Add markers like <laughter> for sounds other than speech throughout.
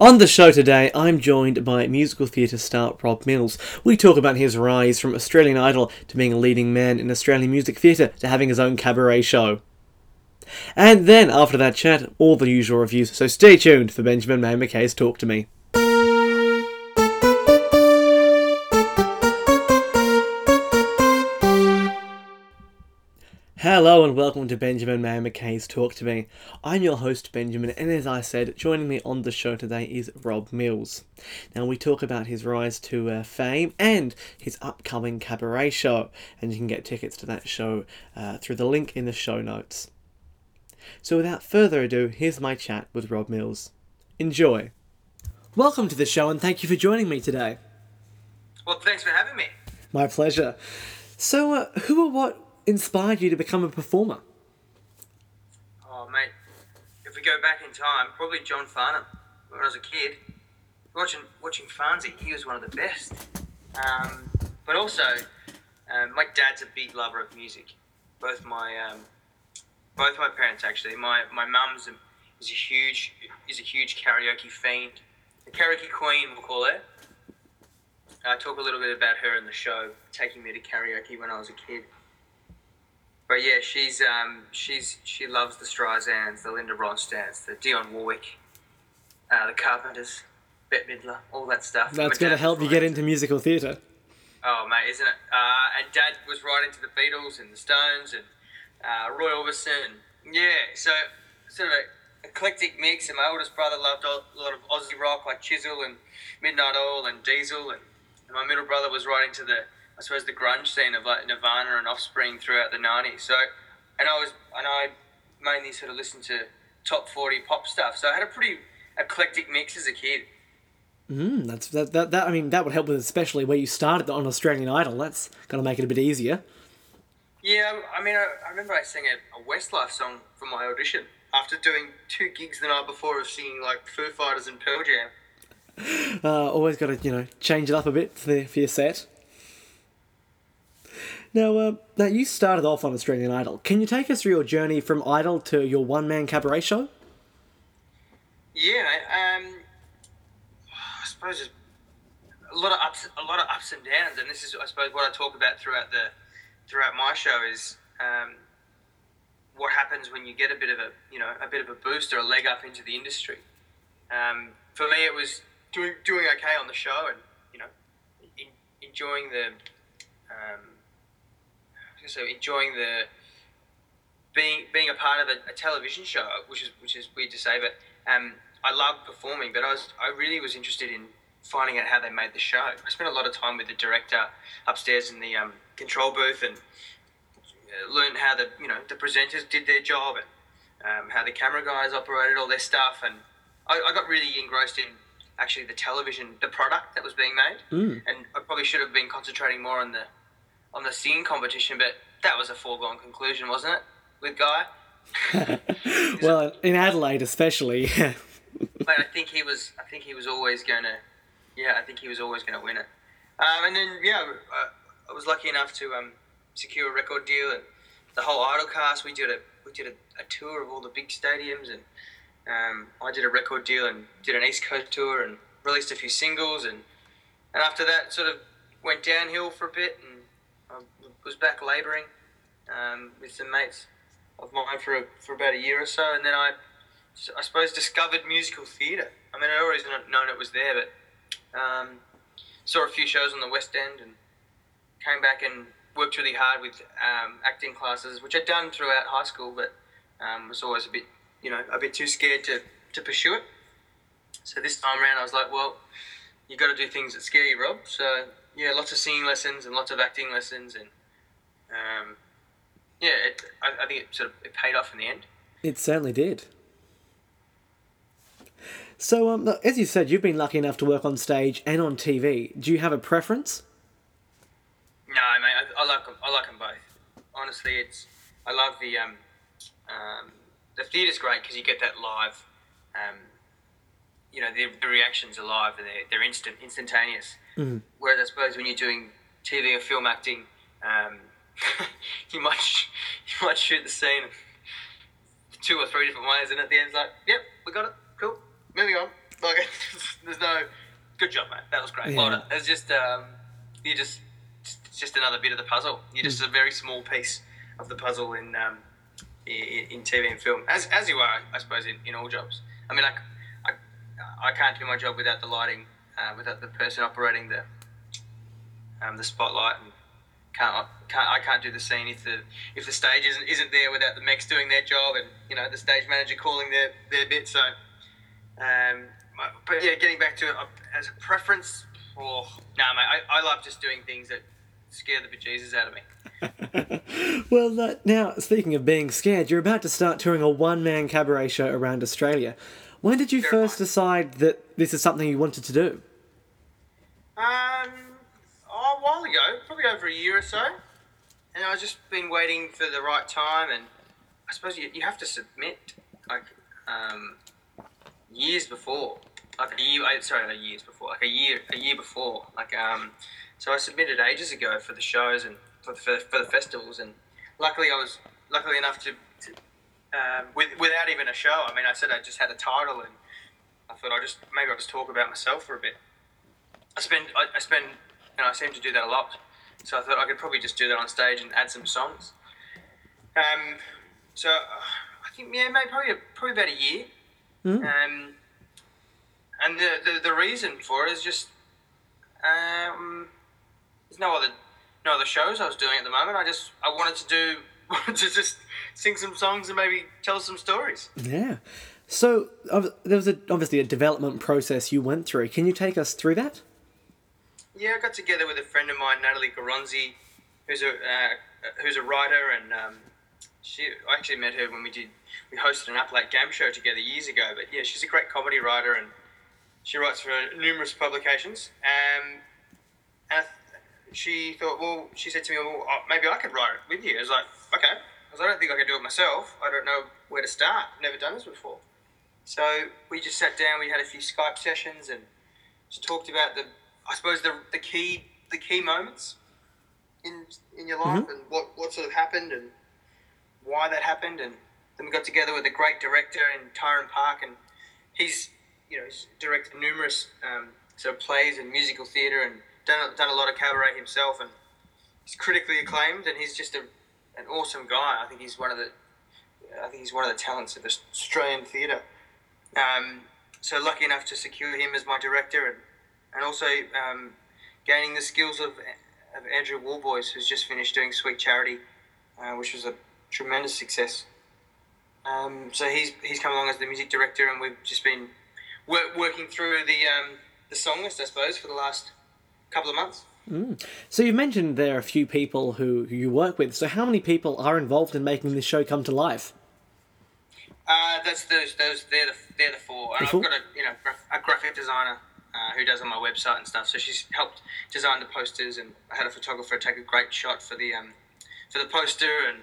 On the show today, I'm joined by musical theatre star Rob Mills. We talk about his rise from Australian Idol to being a leading man in Australian music theatre to having his own cabaret show. And then, after that chat, all the usual reviews, so stay tuned for Benjamin Maio Mackay's Talk to Me. Hello and welcome to Benjamin Maio Mackay's Talk to Me. I'm your host Benjamin, and as I said, joining me on the show today is Rob Mills. Now we talk about his rise to uh, fame and his upcoming cabaret show, and you can get tickets to that show uh, through the link in the show notes. So without further ado, here's my chat with Rob Mills. Enjoy. Welcome to the show, and thank you for joining me today. Well, thanks for having me. My pleasure. So, uh, who or what inspired you to become a performer? Oh, mate, if we go back in time, probably John Farnham. When I was a kid, watching watching Farnsey, he was one of the best. Um, but also, um, my dad's a big lover of music. Both my um, both my parents actually. My my mum's a, is a huge is a huge karaoke fiend, the karaoke queen, we'll call her. I talk a little bit about her in the show, taking me to karaoke when I was a kid. But yeah, she's um, she's she loves the Streisand's, the Linda Ronstadts, the Dionne Warwick, uh, the Carpenters, Bette Midler, all that stuff. That's going to help you get into musical theatre. Oh mate, isn't it? Uh, and Dad was right into the Beatles and the Stones and uh, Roy Orbison. And, yeah, so sort of a eclectic mix. And my oldest brother loved a lot of Aussie rock like Chisel and Midnight Oil and Diesel. And, and my middle brother was right into the, I suppose, the grunge scene of like Nirvana and Offspring throughout the '90s. So, and I was, and I mainly sort of listened to top 40 pop stuff. So I had a pretty eclectic mix as a kid. Mm, that's that, that, that. I mean, that would help with especially where you started on Australian Idol. That's to make it a bit easier. Yeah, I mean, I, I remember I sang a, a Westlife song for my audition after doing two gigs the night before of singing like Foo Fighters and Pearl Jam. <laughs> Uh, always got to you know change it up a bit for, the, for your set. Now, uh, now you started off on Australian Idol. Can you take us through your journey from Idol to your one man cabaret show? Yeah, um, I suppose a lot of ups, a lot of ups and downs, and this is, I suppose, what I talk about throughout the throughout my show is um, what happens when you get a bit of a you know a bit of a boost or a leg up into the industry. Um, for me, it was doing doing okay on the show, and you know, in, enjoying the um, so enjoying the being being a part of a, a television show, which is which is weird to say, but um, I love performing. But I was I really was interested in finding out how they made the show. I spent a lot of time with the director upstairs in the um, control booth and uh, learned how the you know the presenters did their job and um, how the camera guys operated all their stuff. And I, I got really engrossed in actually the television, the product that was being made. Mm. And I probably should have been concentrating more on the on the singing competition, but that was a foregone conclusion, wasn't it? With Guy. <laughs> Well, in Adelaide especially. But I think he was. I think he was always going to. Yeah, I think he was always going to win it. Um, and then yeah, I was lucky enough to um, secure a record deal, and the whole Idol cast. We did a we did a, a tour of all the big stadiums, and um, I did a record deal and did an East Coast tour and released a few singles, and and after that sort of went downhill for a bit, was back labouring um, with some mates of mine for a, for about a year or so, and then I I suppose discovered musical theatre. I mean, I'd always kn- known it was there, but um, saw a few shows on the West End and came back and worked really hard with um, acting classes, which I'd done throughout high school, but um, was always a bit, you know, a bit too scared to, to pursue it. So this time around, I was like, well, you got to do things that scare you, Rob. So yeah, lots of singing lessons and lots of acting lessons, and um, yeah, it, I, I think it sort of it paid off in the end. it certainly did. So, um, look, as you said, you've been lucky enough to work on stage and on TV. Do you have a preference? No, mate, I, I like them. I like them both. Honestly, it's I love the um, um, the theatre's great because you get that live. Um, you know, the, the reactions are live and they're, they're instant, instantaneous. Mhm. Whereas I suppose when you're doing TV or film acting, um, <laughs> you might sh- you might shoot the scene two or three different ways, and at the end, it's like, yep, we got it, cool, moving on. <laughs> Like, <laughs> there's no good job, mate. That was great. Yeah. Well done. It's just um, you just it's just another bit of the puzzle. You're just a very small piece of the puzzle in um, in, in TV and film, as as you are, I suppose, in, in all jobs. I mean, I, I, I can't do my job without the lighting, uh, without the person operating the um, the spotlight, and can't, can't I can't do the scene if the if the stage isn't isn't there without the mechs doing their job and you know the stage manager calling their their bit. So, um, but yeah, getting back to it as a preference, oh no, nah, mate, I, I love just doing things that scare the bejesus out of me. <laughs> well, uh, now speaking of being scared, you're about to start touring a one-man cabaret show around Australia. When did you Terrifying. first decide that this is something you wanted to do? Um, oh, a while ago, probably over a year or so, and I've just been waiting for the right time. And I suppose you, you have to submit like um, years before, like a year. Sorry, not years before, like a year, a year before. Like um, so I submitted ages ago for the shows and for the, for the, festivals, and luckily I was luckily enough to, to um, with, without even a show. I mean, I said I just had a title, and I thought I just maybe I'll just talk about myself for a bit. I spend I, I spend you know I seem to do that a lot, so I thought I could probably just do that on stage and add some songs. Um, so uh, I think yeah, maybe probably probably about a year. Mm. Um, and the, the the reason for it is just um, there's no other no other shows I was doing at the moment. I just I wanted to do <laughs> wanted to just sing some songs and maybe tell some stories. Yeah. So there was a, obviously a development process you went through. Can you take us through that? Yeah, I got together with a friend of mine, Natalie Garonzi, who's a uh, who's a writer, and um, she I actually met her when we did we hosted an up late game show together years ago. But yeah, she's a great comedy writer, and she writes for numerous publications. Um, and she thought, well, she said to me, well, maybe I could write it with you. I was like, okay, because I don't think I could do it myself. I don't know where to start. Never done this before. So we just sat down. We had a few Skype sessions and just talked about the, I suppose the the key the key moments in in your life and what what sort of happened and why that happened. And then we got together with a great director in Tyran Parke, and he's you know he's directed numerous um, sort of plays and musical theatre and done done a lot of cabaret himself, and he's critically acclaimed, and he's just a an awesome guy. I think he's one of the I think he's one of the talents of Australian theatre. Um, so lucky enough to secure him as my director, and and also um, gaining the skills of of Andrew Worboys, who's just finished doing Sweet Charity, uh, which was a tremendous success. Um, so he's he's come along as the music director, and we've just been wor- working through the um, the song list, I suppose, for the last couple of months. So you mentioned there are a few people who, who you work with. So how many people are involved in making this show come to life? Uh, that's those those they're the they're the four. And The? I've got a you know a graphic designer uh, who does on my website and stuff. So she's helped design the posters, and I had a photographer take a great shot for the um, for the poster, and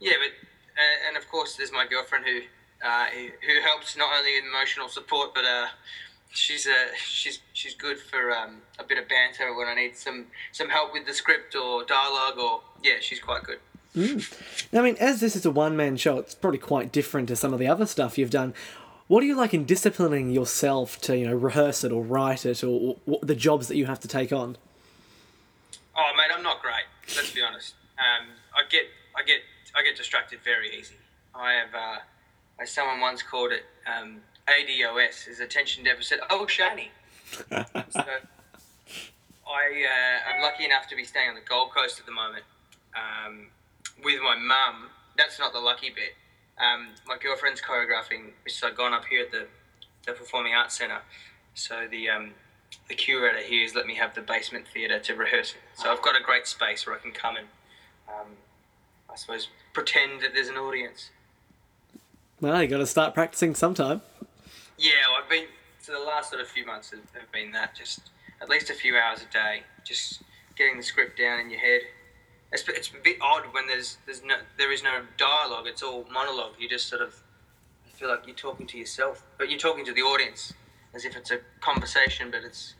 yeah, but uh, and of course there's my girlfriend who uh, who helps not only emotional support, but uh, she's uh, she's she's good for um, a bit of banter when I need some some help with the script or dialogue, or yeah, she's quite good. Now, I mean, as this is a one man show, it's probably quite different to some of the other stuff you've done. What are you like in disciplining yourself to, you know, rehearse it or write it or, or the jobs that you have to take on? Oh, mate, I'm not great. Let's be honest. Um, I get, I get, I get distracted very easy. I have, uh, as someone once called it, um, ADOS is attention deficit. Oh, shiny. <laughs> so, I, uh, I'm lucky enough to be staying on the Gold Coast at the moment um, with my mum. That's not the lucky bit. Um, my girlfriend's choreographing Miss Saigon up here at the, the Performing Arts Centre. So the um, the curator here has let me have the basement theatre to rehearse. So I've got a great space where I can come and, um, I suppose, pretend that there's an audience. Well, you got to start practicing sometime. Yeah, well, I've been so the last sort of few months have, have been that just at least a few hours a day, just getting the script down in your head. It's, it's a bit odd when there's there's no there is no dialogue. It's all monologue. You just sort of feel like you're talking to yourself, but you're talking to the audience as if it's a conversation, but it's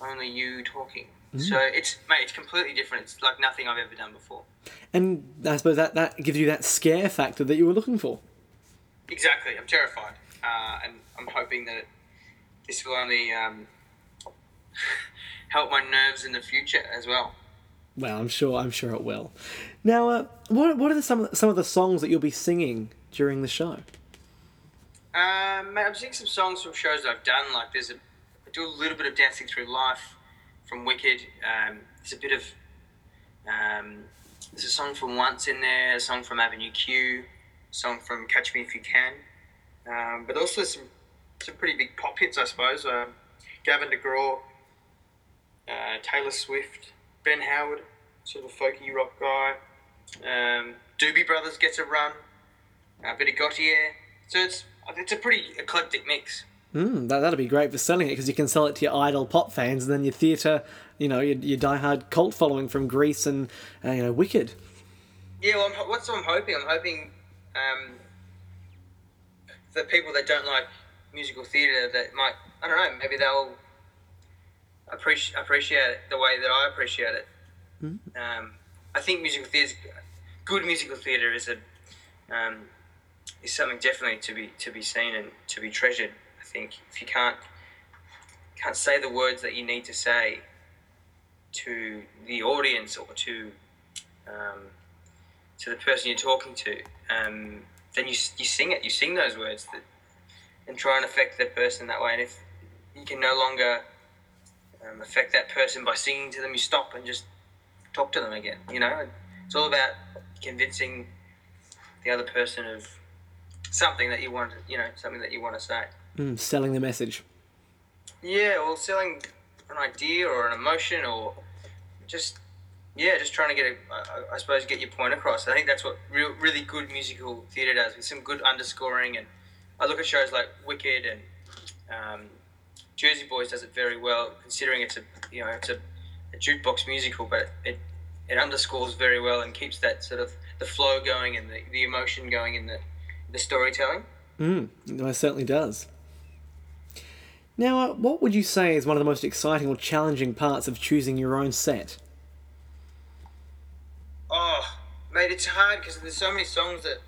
only you talking. So it's mate, it's completely different. It's like nothing I've ever done before. And I suppose that, that gives you that scare factor that you were looking for. Exactly. I'm terrified, uh, and I'm hoping that this will only um, <laughs> help my nerves in the future as well. Well, I'm sure. I'm sure it will. Now, uh, what what are the, some some of the songs that you'll be singing during the show? Um, mate, I'm singing some songs from shows that I've done. Like there's a, I do a little bit of dancing through life from Wicked. Um, there's a bit of, um, there's a song from Once in there, a song from Avenue Q, a song from Catch Me If You Can, um, but also some some pretty big pop hits, I suppose. Um, Gavin DeGraw, uh, Taylor Swift, Ben Howard, sort of a folky rock guy. Um, Doobie Brothers gets a run. A bit of Gotye. So it's it's a pretty eclectic mix. Mm, that that'd be great for selling it because you can sell it to your idol pop fans and then your theatre, you know, your, your diehard cult following from Grease and uh, you know Wicked. Yeah, well, I'm, what's what I'm hoping? I'm hoping um, for people that don't like musical theatre that might I don't know maybe they'll appreciate appreciate the way that I appreciate it. Um, I think musical theatre, good musical theatre, is a um, is something definitely to be to be seen and to be treasured. I think if you can't can't say the words that you need to say to the audience or to um, to the person you're talking to, um, then you you sing it. You sing those words that, and try and affect the person that way. And if you can no longer um, affect that person by singing to them, you stop and just talk to them again. You know, it's all about convincing the other person of something that you want. You know, something that you want to say. Mm, selling the message. Yeah, well, selling an idea or an emotion or just yeah, just trying to get a, I, I suppose get your point across. I think that's what real, really good musical theatre does with some good underscoring. And I look at shows like Wicked and um, Jersey Boys does it very well, considering it's a you know it's a, a jukebox musical, but it it underscores very well and keeps that sort of the flow going and the, the emotion going in the the storytelling. Mm, it certainly does. Now, uh, what would you say is one of the most exciting or challenging parts of choosing your own set? Oh, mate, it's hard because there's so many songs that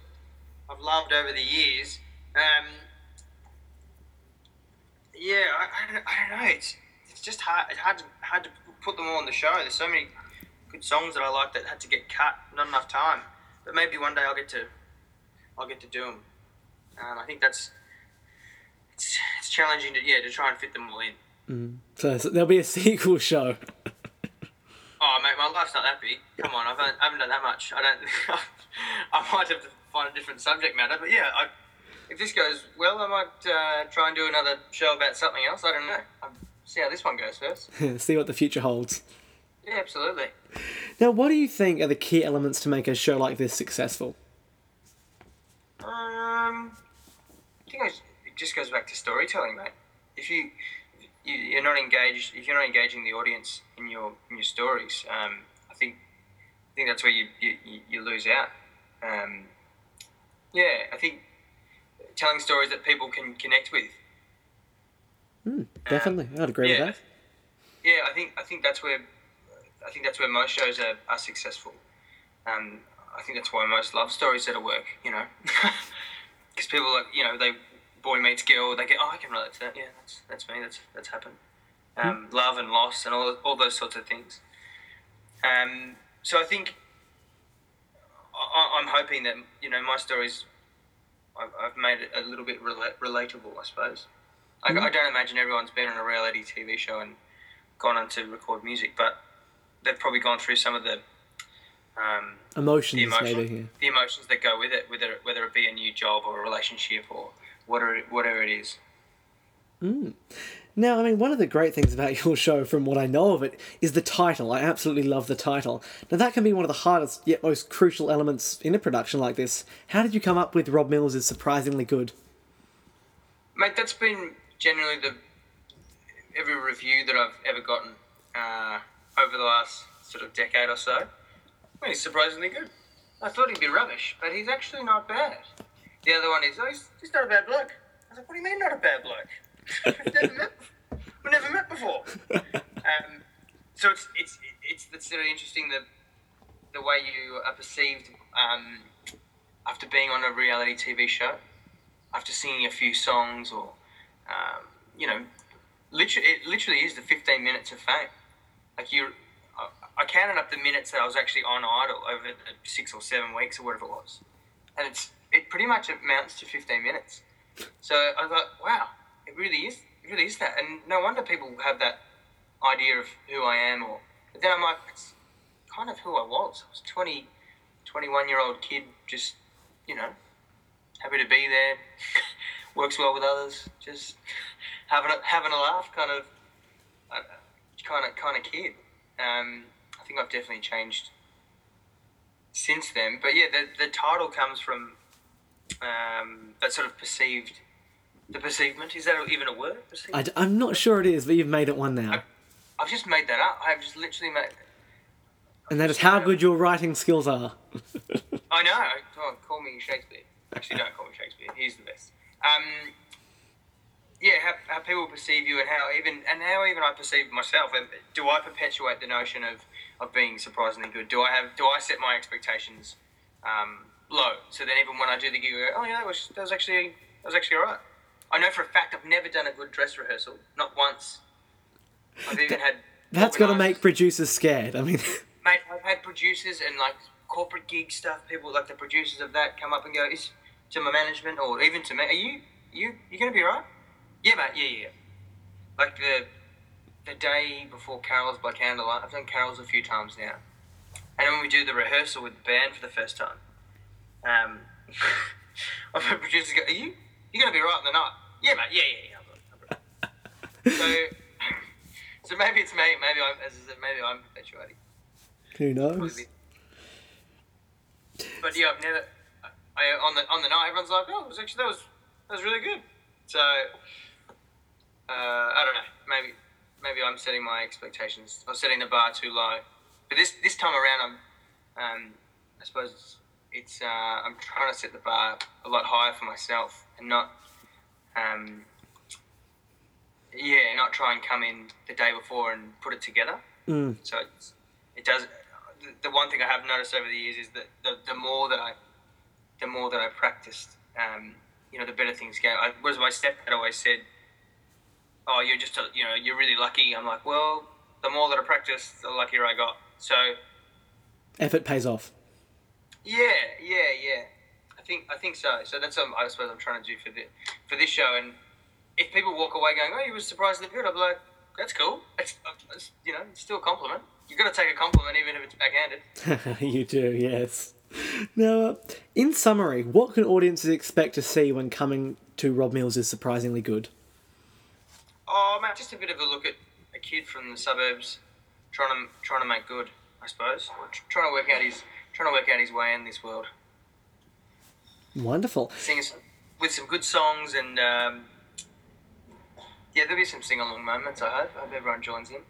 I've loved over the years. Um, yeah, I, I, don't, I don't know. It's it's just hard. It's hard to hard to put them all on the show. There's so many good songs that I like that had to get cut. Not enough time. But maybe one day I'll get to I'll get to do them. Um, I think that's it's, it's challenging to yeah to try and fit them all in. Mm. So, so there'll be a <laughs> sequel show. <laughs> Oh, mate, my life's not that big. Come on, I've, I haven't done that much. I don't. <laughs> I might have to find a different subject matter, but yeah, I, if this goes well, I might uh, try and do another show about something else. I don't know. I'll see how this one goes first. <laughs> See what the future holds. Yeah, absolutely. Now, what do you think are the key elements to make a show like this successful? Um, I think it just goes back to storytelling, mate. If you, you you're not engaged, if you're not engaging the audience in your in your stories, um, I think I think that's where you you, you lose out. Um, yeah, I think telling stories that people can connect with. Mm, definitely, I'd agree yeah. with that. Yeah, I think I think that's where I think that's where most shows are, are successful. Um, I think that's why most love stories that work. You know, <laughs> because people like you know they boy meets girl, they get oh I can relate to that. Yeah, that's that's me. That's that's happened. Um, Love and loss and all all those sorts of things. Um, so I think I, I'm hoping that you know my stories. I've, made it a little bit rela- relatable, I suppose. I, I don't imagine everyone's been on a reality TV show and gone on to record music, but they've probably gone through some of the um, Emotions, the maybe. Yeah. the emotions that go with it, whether whether it be a new job or a relationship or whatever whatever it is. Mm. Now, I mean, one of the great things about <laughs> your show, from what I know of it, is the title. I absolutely love the title. Now, that can be one of the hardest yet most crucial elements in a production like this. How did you come up with Rob Mills is surprisingly good? Mate, that's been generally the every review that I've ever gotten uh, over the last sort of decade or so. He's surprisingly good. I thought he'd be rubbish, but he's actually not bad. The other one is, oh, he's, he's not a bad bloke. I was like, what do you mean not a bad bloke? We've, never met, never met before. Um, so it's, it's, it's, sort of interesting the, the way you are perceived um, after being on a reality TV show, after singing a few songs or, um, you know, literally, it literally is the 15 minutes of fame. like you, I, I counted up the minutes that I was actually on Idol over the six or seven weeks or whatever it was, and it's it pretty much amounts to fifteen minutes. So I thought, wow, it really is, it really is that, and no wonder people have that idea of who I am. Or but then I'm like, it's kind of who I was. I was 20, 21 year old kid, just you know, happy to be there. <laughs> Works well with others, just having a, having a laugh, kind of, uh, kind of kind of kid. Um, I think I've definitely changed since then. But yeah, the the title comes from um, that sort of perceived. The perceivement is that even a word? I, am not sure it is, but you've made it one now. I, I've just made that up. I've just literally made. And that is how good your writing skills are. <laughs> I know. Oh, call me Shakespeare. Actually, don't call me Shakespeare. He's the best. Um, yeah, how, how people perceive you and how even and how even I perceive myself. Do I perpetuate the notion of, of being surprisingly good? Do I have do I set my expectations um, low so then even when I do the gig, I go, oh yeah, that was that was actually that was actually alright. I know for a fact I've never done a good dress rehearsal, not once. I've even had. That's got to make producers scared. I mean, <laughs> mate, I've had producers and like corporate gig stuff. People like the producers of that come up and go, "Is to my management or even to me, are you you you gonna be right? Yeah, mate. Yeah, yeah. Like the the day before carols by candlelight. I've done carols a few times now, and when we do the rehearsal with the band for the first time, um, <laughs> I've had producers go, "Are you you gonna be right in the night?" Yeah, mate. Yeah, yeah, yeah. so, <laughs> so maybe it's me. Maybe I'm as I said, maybe I'm perpetuating. Who knows? But yeah, I've never. I, on the on the night, everyone's like, "Oh, it was actually that was that was really good." So uh, I don't know. Maybe maybe I'm setting my expectations. I'm setting the bar too low. But this this time around, I'm um, I suppose it's uh, I'm trying to set the bar a lot higher for myself and not um, yeah, not try and come in the day before and put it together. Mm. So it does. The one thing I have noticed over the years is that the, the more that I the more that I practiced, um, you know, the better things go. I, was my stepdad always said oh, you're just, a, you know, you're really lucky. I'm like, well, the more that I practice, the luckier I got. So effort pays off. Yeah, yeah, yeah. I think I think so. So that's what I suppose I'm trying to do for the for this show. And if people walk away going, "Oh, you were surprisingly good," I'm like, "That's cool. It's, it's you know, it's still a compliment. You got to take a compliment even if it's backhanded." <laughs> you do, yes. Now, uh, in summary, what can audiences expect to see when coming to Rob Mills is surprisingly good? Oh, man, just a bit of a look at a kid from the suburbs trying to trying to make good, I suppose, or trying to work out his trying to work out his way in this world. Wonderful. Sing with some good songs and um, yeah, there'll be some sing along moments. I hope. I hope everyone joins in.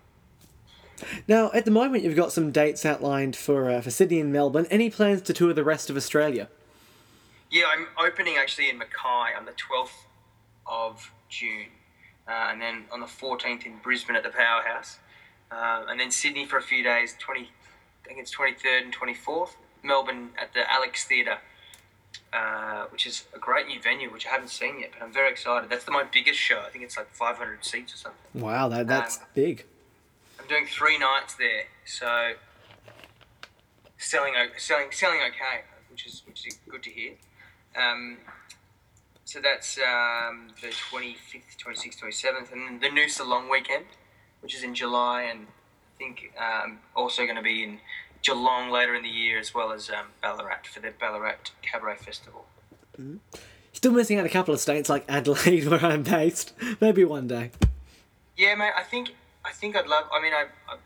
Now, at the moment, you've got some dates outlined for uh, for Sydney and Melbourne. Any plans to tour the rest of Australia? Yeah, I'm opening actually in Mackay on the 12th of June uh, and then on the 14th in Brisbane at the Powerhouse, uh, and then Sydney for a few days. 20, I think it's 23rd and 24th. Melbourne at the Alex Theatre, uh, which is a great new venue, which I haven't seen yet, but I'm very excited. That's the, my biggest show. I think it's like 500 seats or something. Wow, that that's um, big. I'm doing three nights there, so selling selling selling okay, which is which is good to hear. Um, so that's um, the 25th, 26th, 27th, and then the Noosa long weekend, which is in July, and I think um, also going to be in Geelong later in the year, as well as um, Ballarat for the Ballarat Cabaret Festival. Mm-hmm. Still missing out a couple of states like Adelaide, <laughs> where I'm based. Maybe one day. Yeah, mate. I think I think I'd love. I mean, I, I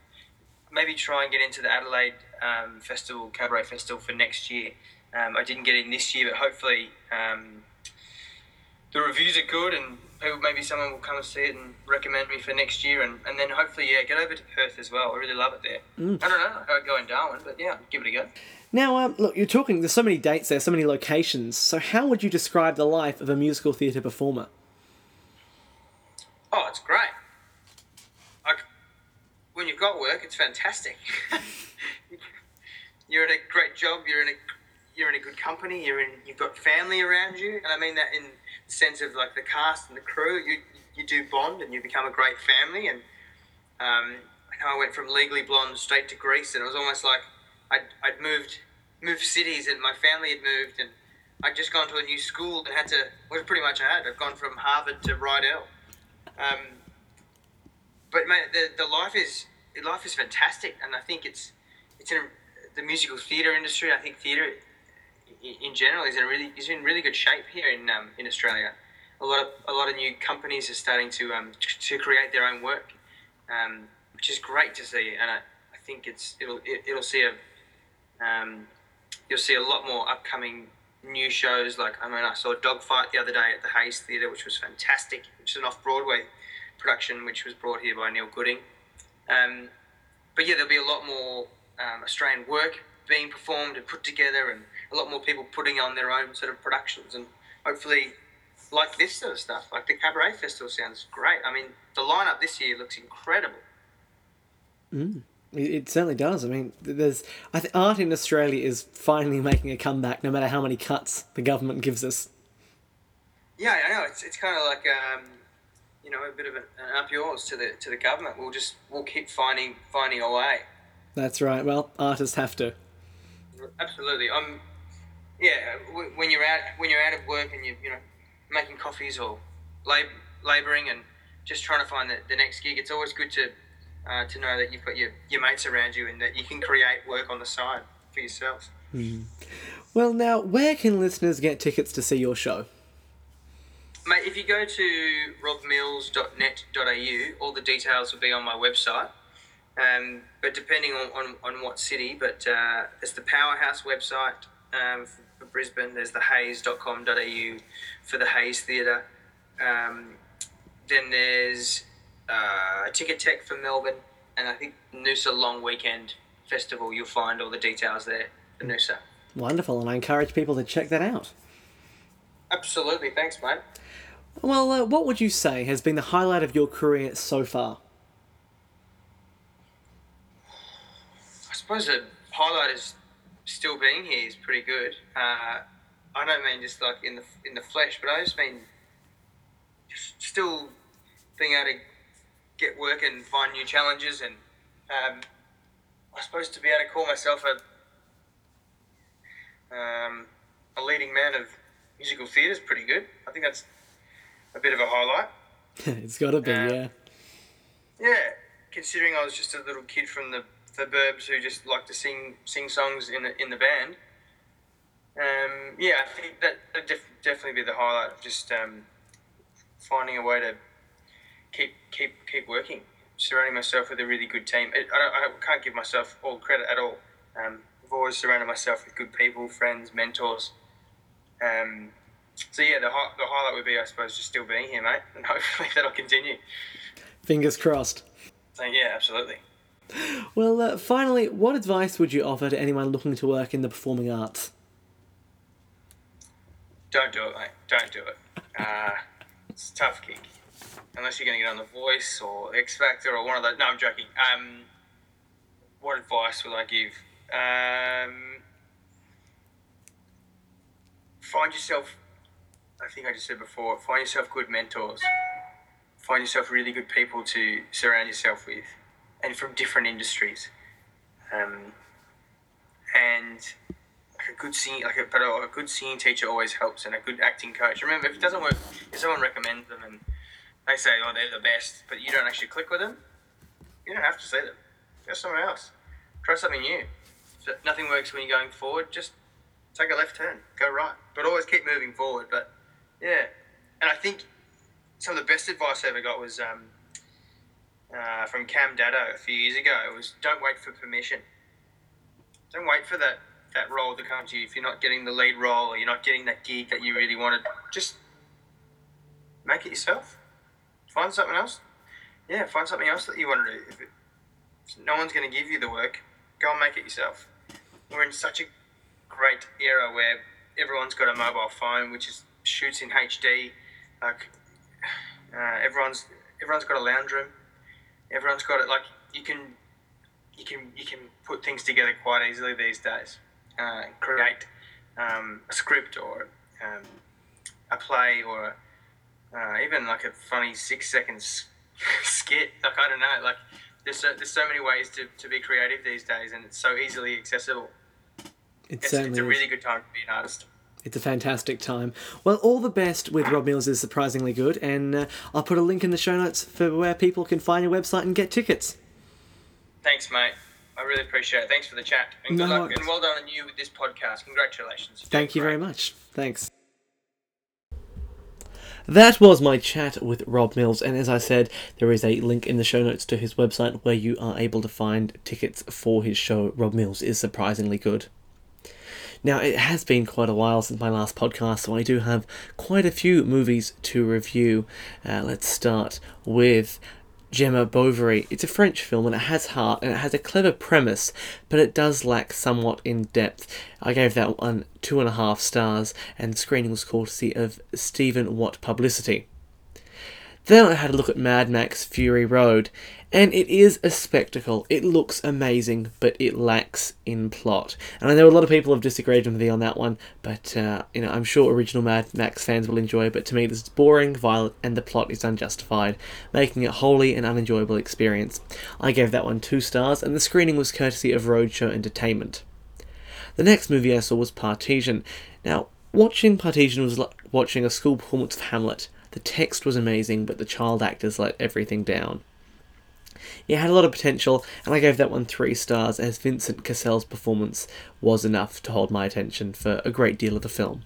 maybe try and get into the Adelaide um, Festival, Cabaret Festival for next year. Um, I didn't get in this year, but hopefully um, the reviews are good and people, maybe someone will come and see it and recommend me for next year and, and then hopefully yeah get over to Perth as well. I really love it there. Mm. I don't know how I'd go in Darwin but yeah give it a go. Now um, look you're talking there's so many dates there so many locations. So how would you describe the life of a musical theatre performer? Oh it's great. Like when you've got work it's fantastic. <laughs> You're in a great job you're in a you're in a good company you're in you've got family around you and I mean that in sense of like the cast and the crew, you you do bond and you become a great family. And um, I I went from Legally Blonde straight to Grease, and it was almost like I'd, I'd moved moved cities, and my family had moved, and I'd just gone to a new school and had to. Well, pretty much I had. I'd gone from Harvard to Rydell. Um, but man, the the life is life is fantastic, and I think it's it's in the musical theatre industry. I think theatre in general is in really is in really good shape here in um, in Australia. A lot of a lot of new companies are starting to um, to create their own work, um, which is great to see. And I, I think it's it'll it, will it will see a um, you'll see a lot more upcoming new shows. Like I mean, I saw Dogfight the other day at the Hayes Theatre, which was fantastic. Which is an off Broadway production, which was brought here by Neil Gooding. Um, but yeah, there'll be a lot more um, Australian work being performed and put together, and a lot more people putting on their own sort of productions, and hopefully, like this sort of stuff, like the Cabaret Festival sounds great. I mean, the lineup this year looks incredible. Mm. It certainly does. I mean, there's I think art in Australia is finally making a comeback, no matter how many cuts the government gives us. Yeah, I know. It's, it's kind of like um, you know a bit of an, an up yours to the to the government. We'll just we'll keep finding finding a way. That's right. Well, artists have to. Absolutely. I'm. Yeah, when you're out when you're out of work and you're you know making coffees or lab, laboring and just trying to find the, the next gig, it's always good to uh, to know that you've got your, your mates around you and that you can create work on the side for yourself. Mm. Well, now, where can listeners get tickets to see your show? Mate, if you go to robmills.net.au, all the details will be on my website. Um, but depending on, on, on what city, but uh, there's the Powerhouse website um, for Brisbane, there's the hayes.com.au for the Hayes Theatre. Um, then there's uh, Ticketek for Melbourne, and I think Noosa Long Weekend Festival. You'll find all the details there for Noosa. Wonderful, and I encourage people to check that out. Absolutely, thanks, mate. Well, uh, what would you say has been the highlight of your career so far? I suppose the highlight is still being here is pretty good. Uh, I don't mean just like in the in the flesh, but I just mean just still being able to get work and find new challenges. And um, I suppose to be able to call myself a um, a leading man of musical theatre is pretty good. I think that's a bit of a highlight. <laughs> it's got to be, um, yeah. Yeah, considering I was just a little kid from the suburbs who just like to sing sing songs in the in the band. Um, yeah, I think that would def- definitely be the highlight of just um, finding a way to keep keep keep working, surrounding myself with a really good team. I, I can't give myself all credit at all. Um, I've always surrounded myself with good people, friends, mentors. Um, so yeah, the the highlight would be, I suppose, just still being here, mate, and <laughs> hopefully that'll continue. Fingers crossed. So, yeah, absolutely. <laughs> Well, uh, finally, what advice would you offer to anyone looking to work in the performing arts? Don't do it, mate. Don't do it. Uh, it's a tough gig unless you're going to get on The Voice or X Factor or one of those. No, I'm joking. Um, what advice would I give? Um, find yourself. I think I just said before. Find yourself good mentors. Find yourself really good people to surround yourself with, and from different industries. Um, and a good singing, like a, but a, a good singing teacher always helps, and a good acting coach. Remember, if it doesn't work, if someone recommends them and they say, oh, they're the best, but you don't actually click with them, you don't have to see them. Go somewhere else. Try something new. If nothing works when you're going forward, just take a left turn, go right. But always keep moving forward. But yeah, and I think some of the best advice I ever got was um, uh, from Cam Daddo a few years ago. It was don't wait for permission. Don't wait for that, that role to come to you. If you're not getting the lead role or you're not getting that gig that you really wanted, just make it yourself find something else. Yeah, find something else that you want to do. If, it, if no one's going to give you the work, go and make it yourself. We're in such a great era where everyone's got a mobile phone, which is shoots in HD. Like <sighs> uh, everyone's everyone's got a lounge room. Everyone's got it. Like you can you can you can put things together quite easily these days. Uh, create um, a script or um, a play or uh, even like a funny six seconds <laughs> skit. Like I don't know, like there's so, there's so many ways to, to be creative these days, and it's so easily accessible. It It's, it's a really good time to be an artist. It's a fantastic time. Well, all the best with Rob Mills is surprisingly good, and uh, I'll put a link in the show notes for where people can find your website and get tickets. Thanks, mate. I really appreciate it. Thanks for the chat, and good No luck, and well done on you with this podcast. Congratulations. You're Thank you doing very much. Thanks. That was my chat with Rob Mills, and as I said, there is a link in the show notes to his website where you are able to find tickets for his show. Rob Mills is surprisingly good. Now, it has been quite a while since my last podcast, so I do have quite a few movies to review. Uh, let's start with Gemma Bovary. It's a French film and it has heart and it has a clever premise, but it does lack somewhat in depth. I gave that one two and a half stars, and screening was courtesy of Stephen Watt Publicity. Then I had a look at Mad Max Fury Road, and it is a spectacle. It looks amazing, but it lacks in plot. And I know a lot of people have disagreed with me on that one, but uh, you know I'm sure original Mad Max fans will enjoy. But to me, this is boring, violent, and the plot is unjustified, making it wholly an unenjoyable experience. I gave that one two stars, and the screening was courtesy of Roadshow Entertainment. The next movie I saw was Partition. Now, watching Partition was like watching a school performance of Hamlet. The text was amazing, but the child actors let everything down. It had a lot of potential, and I gave that one three stars as Vincent Cassel's performance was enough to hold my attention for a great deal of the film.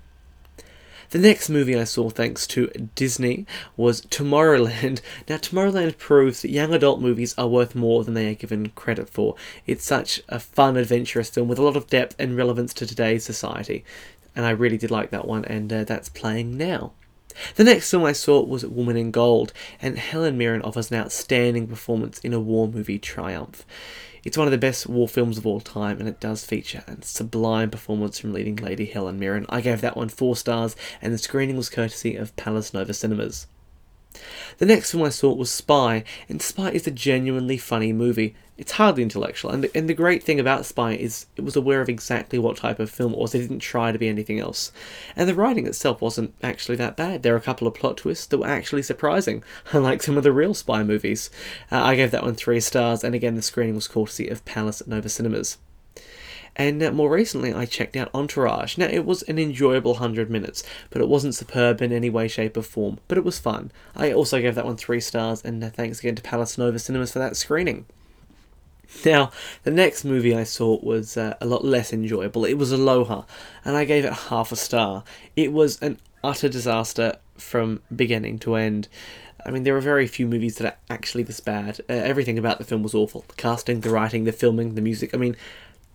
The next movie I saw, thanks to Disney, was Tomorrowland. <laughs> Now, Tomorrowland proves that young adult movies are worth more than they are given credit for. It's such a fun, adventurous film with a lot of depth and relevance to today's society, and I really did like that one, and uh, that's playing now. The next film I saw was Woman in Gold, and Helen Mirren offers an outstanding performance in a war movie triumph. It's one of the best war films of all time, and it does feature a sublime performance from leading lady Helen Mirren. I gave that one four stars, and the screening was courtesy of Palace Nova Cinemas. The next film I saw was Spy, and Spy is a genuinely funny movie. It's hardly intellectual, and, and the great thing about Spy is it was aware of exactly what type of film it was. It didn't try to be anything else. And the writing itself wasn't actually that bad. There are a couple of plot twists that were actually surprising, <laughs> unlike some of the real Spy movies. Uh, I gave that one three stars, and again, the screening was courtesy of Palace Nova Cinemas. And uh, more recently, I checked out Entourage. Now, it was an enjoyable 100 minutes, but it wasn't superb in any way, shape, or form. But it was fun. I also gave that one 3 stars, and uh, thanks again to Palace Nova Cinemas for that screening. Now, the next movie I saw was uh, a lot less enjoyable. It was Aloha, and I gave it half a star. It was an utter disaster from beginning to end. I mean, there are very few movies that are actually this bad. Uh, everything about the film was awful. The casting, the writing, the filming, the music. I mean,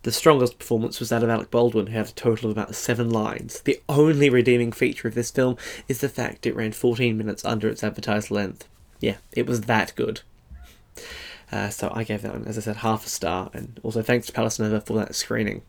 the strongest performance was that of Alec Baldwin, who had a total of about seven lines. The only redeeming feature of this film is the fact it ran 14 minutes under its advertised length. Yeah, it was that good. Uh, so I gave that one, as I said, half a star, and also thanks to Palace Nova for that screening.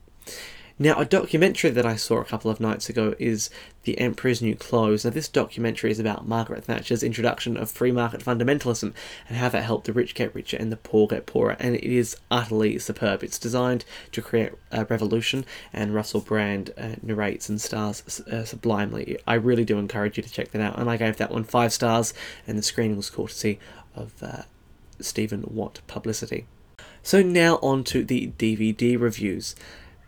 Now, a documentary that I saw a couple of nights ago is The Emperor's New Clothes. Now, this documentary is about Margaret Thatcher's introduction of free market fundamentalism and how that helped the rich get richer and the poor get poorer, and it is utterly superb. It's designed to create a revolution, and Russell Brand uh, narrates and stars uh, sublimely. I really do encourage you to check that out, and I gave that one five stars, and the screening was courtesy of uh, Stephen Watt Publicity. So now on to the DVD reviews.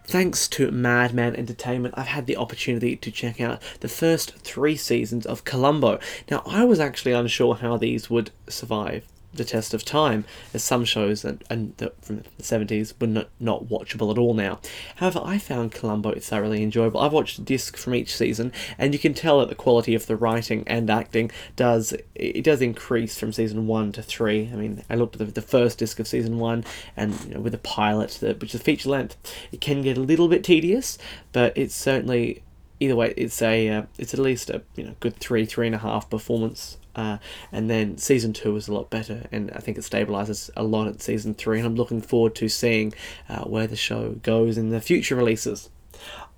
Thanks to Madman Entertainment, I've had the opportunity to check out the first three seasons of Columbo. Now, I was actually unsure how these would survive the test of time, as some shows and, and the, from the 70s were not, not watchable at all now. However, I found Columbo thoroughly enjoyable. I've watched a disc from each season, and you can tell that the quality of the writing and acting does it does increase from season one to three. I mean, I looked at the, the first disc of season one, and you know, with the pilot, the, which is feature length, it can get a little bit tedious, but it's certainly either way, it's a uh, it's at least a you know good three three and a half performance. Uh, and then season two is a lot better, and I think it stabilizes a lot at season three. And I'm looking forward to seeing uh, where the show goes in the future releases.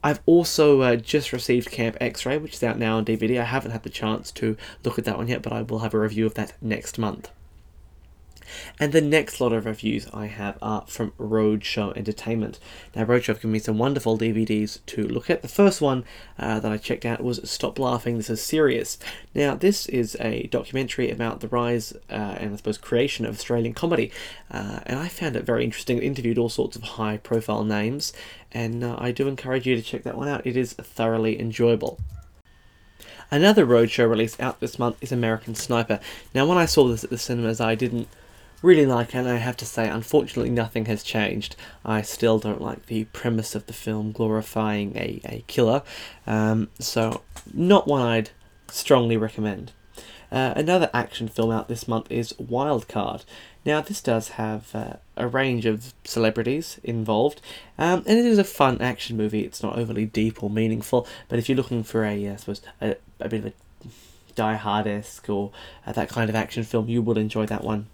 I've also uh, just received Camp X Ray, which is out now on DVD. I haven't had the chance to look at that one yet, but I will have a review of that next month. And the next lot of reviews I have are from Roadshow Entertainment. Now, Roadshow have given me some wonderful DVDs to look at. The first one uh, that I checked out was Stop Laughing, This is Serious. Now, this is a documentary about the rise uh, and I suppose creation of Australian comedy, uh, and I found it very interesting. It interviewed all sorts of high profile names, and uh, I do encourage you to check that one out. It is thoroughly enjoyable. Another roadshow release out this month is American Sniper. Now, when I saw this at the cinemas, I didn't really like and I have to say, unfortunately, nothing has changed. I still don't like the premise of the film glorifying a, a killer, um, so not one I'd strongly recommend. Uh, another action film out this month is Wild Card. Now, this does have uh, a range of celebrities involved, um, and it is a fun action movie. It's not overly deep or meaningful, but if you're looking for a, uh, I suppose, a, a bit of a Die Hard esque or uh, that kind of action film, you will enjoy that one.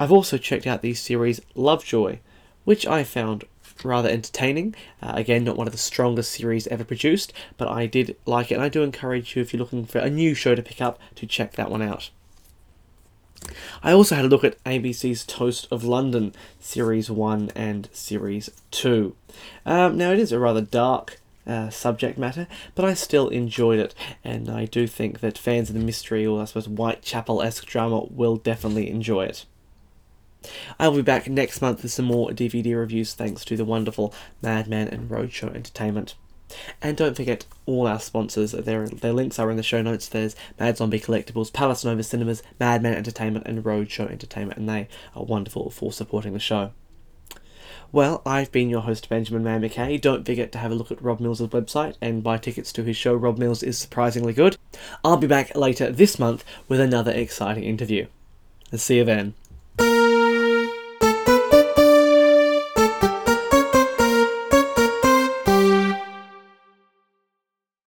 I've also checked out the series Lovejoy, which I found rather entertaining. Uh, again, not one of the strongest series ever produced, but I did like it, and I do encourage you, if you're looking for a new show to pick up, to check that one out. I also had a look at ABC's Toast of London, Series 1 and Series 2. Um, now, it is a rather dark uh, subject matter, but I still enjoyed it, and I do think that fans of the mystery or I suppose Whitechapel esque drama will definitely enjoy it. I'll be back next month with some more DVD reviews thanks to the wonderful Madman and Roadshow Entertainment. And don't forget all our sponsors. Their, their links are in the show notes. There's Mad Zombie Collectibles, Palace Nova Cinemas, Madman Entertainment, and Roadshow Entertainment, and they are wonderful for supporting the show. Well, I've been your host, Benjamin Maio Mackay. Don't forget to have a look at Rob Mills' website and buy tickets to his show, Rob Mills is Surprisingly Good. I'll be back later this month with another exciting interview. See you then.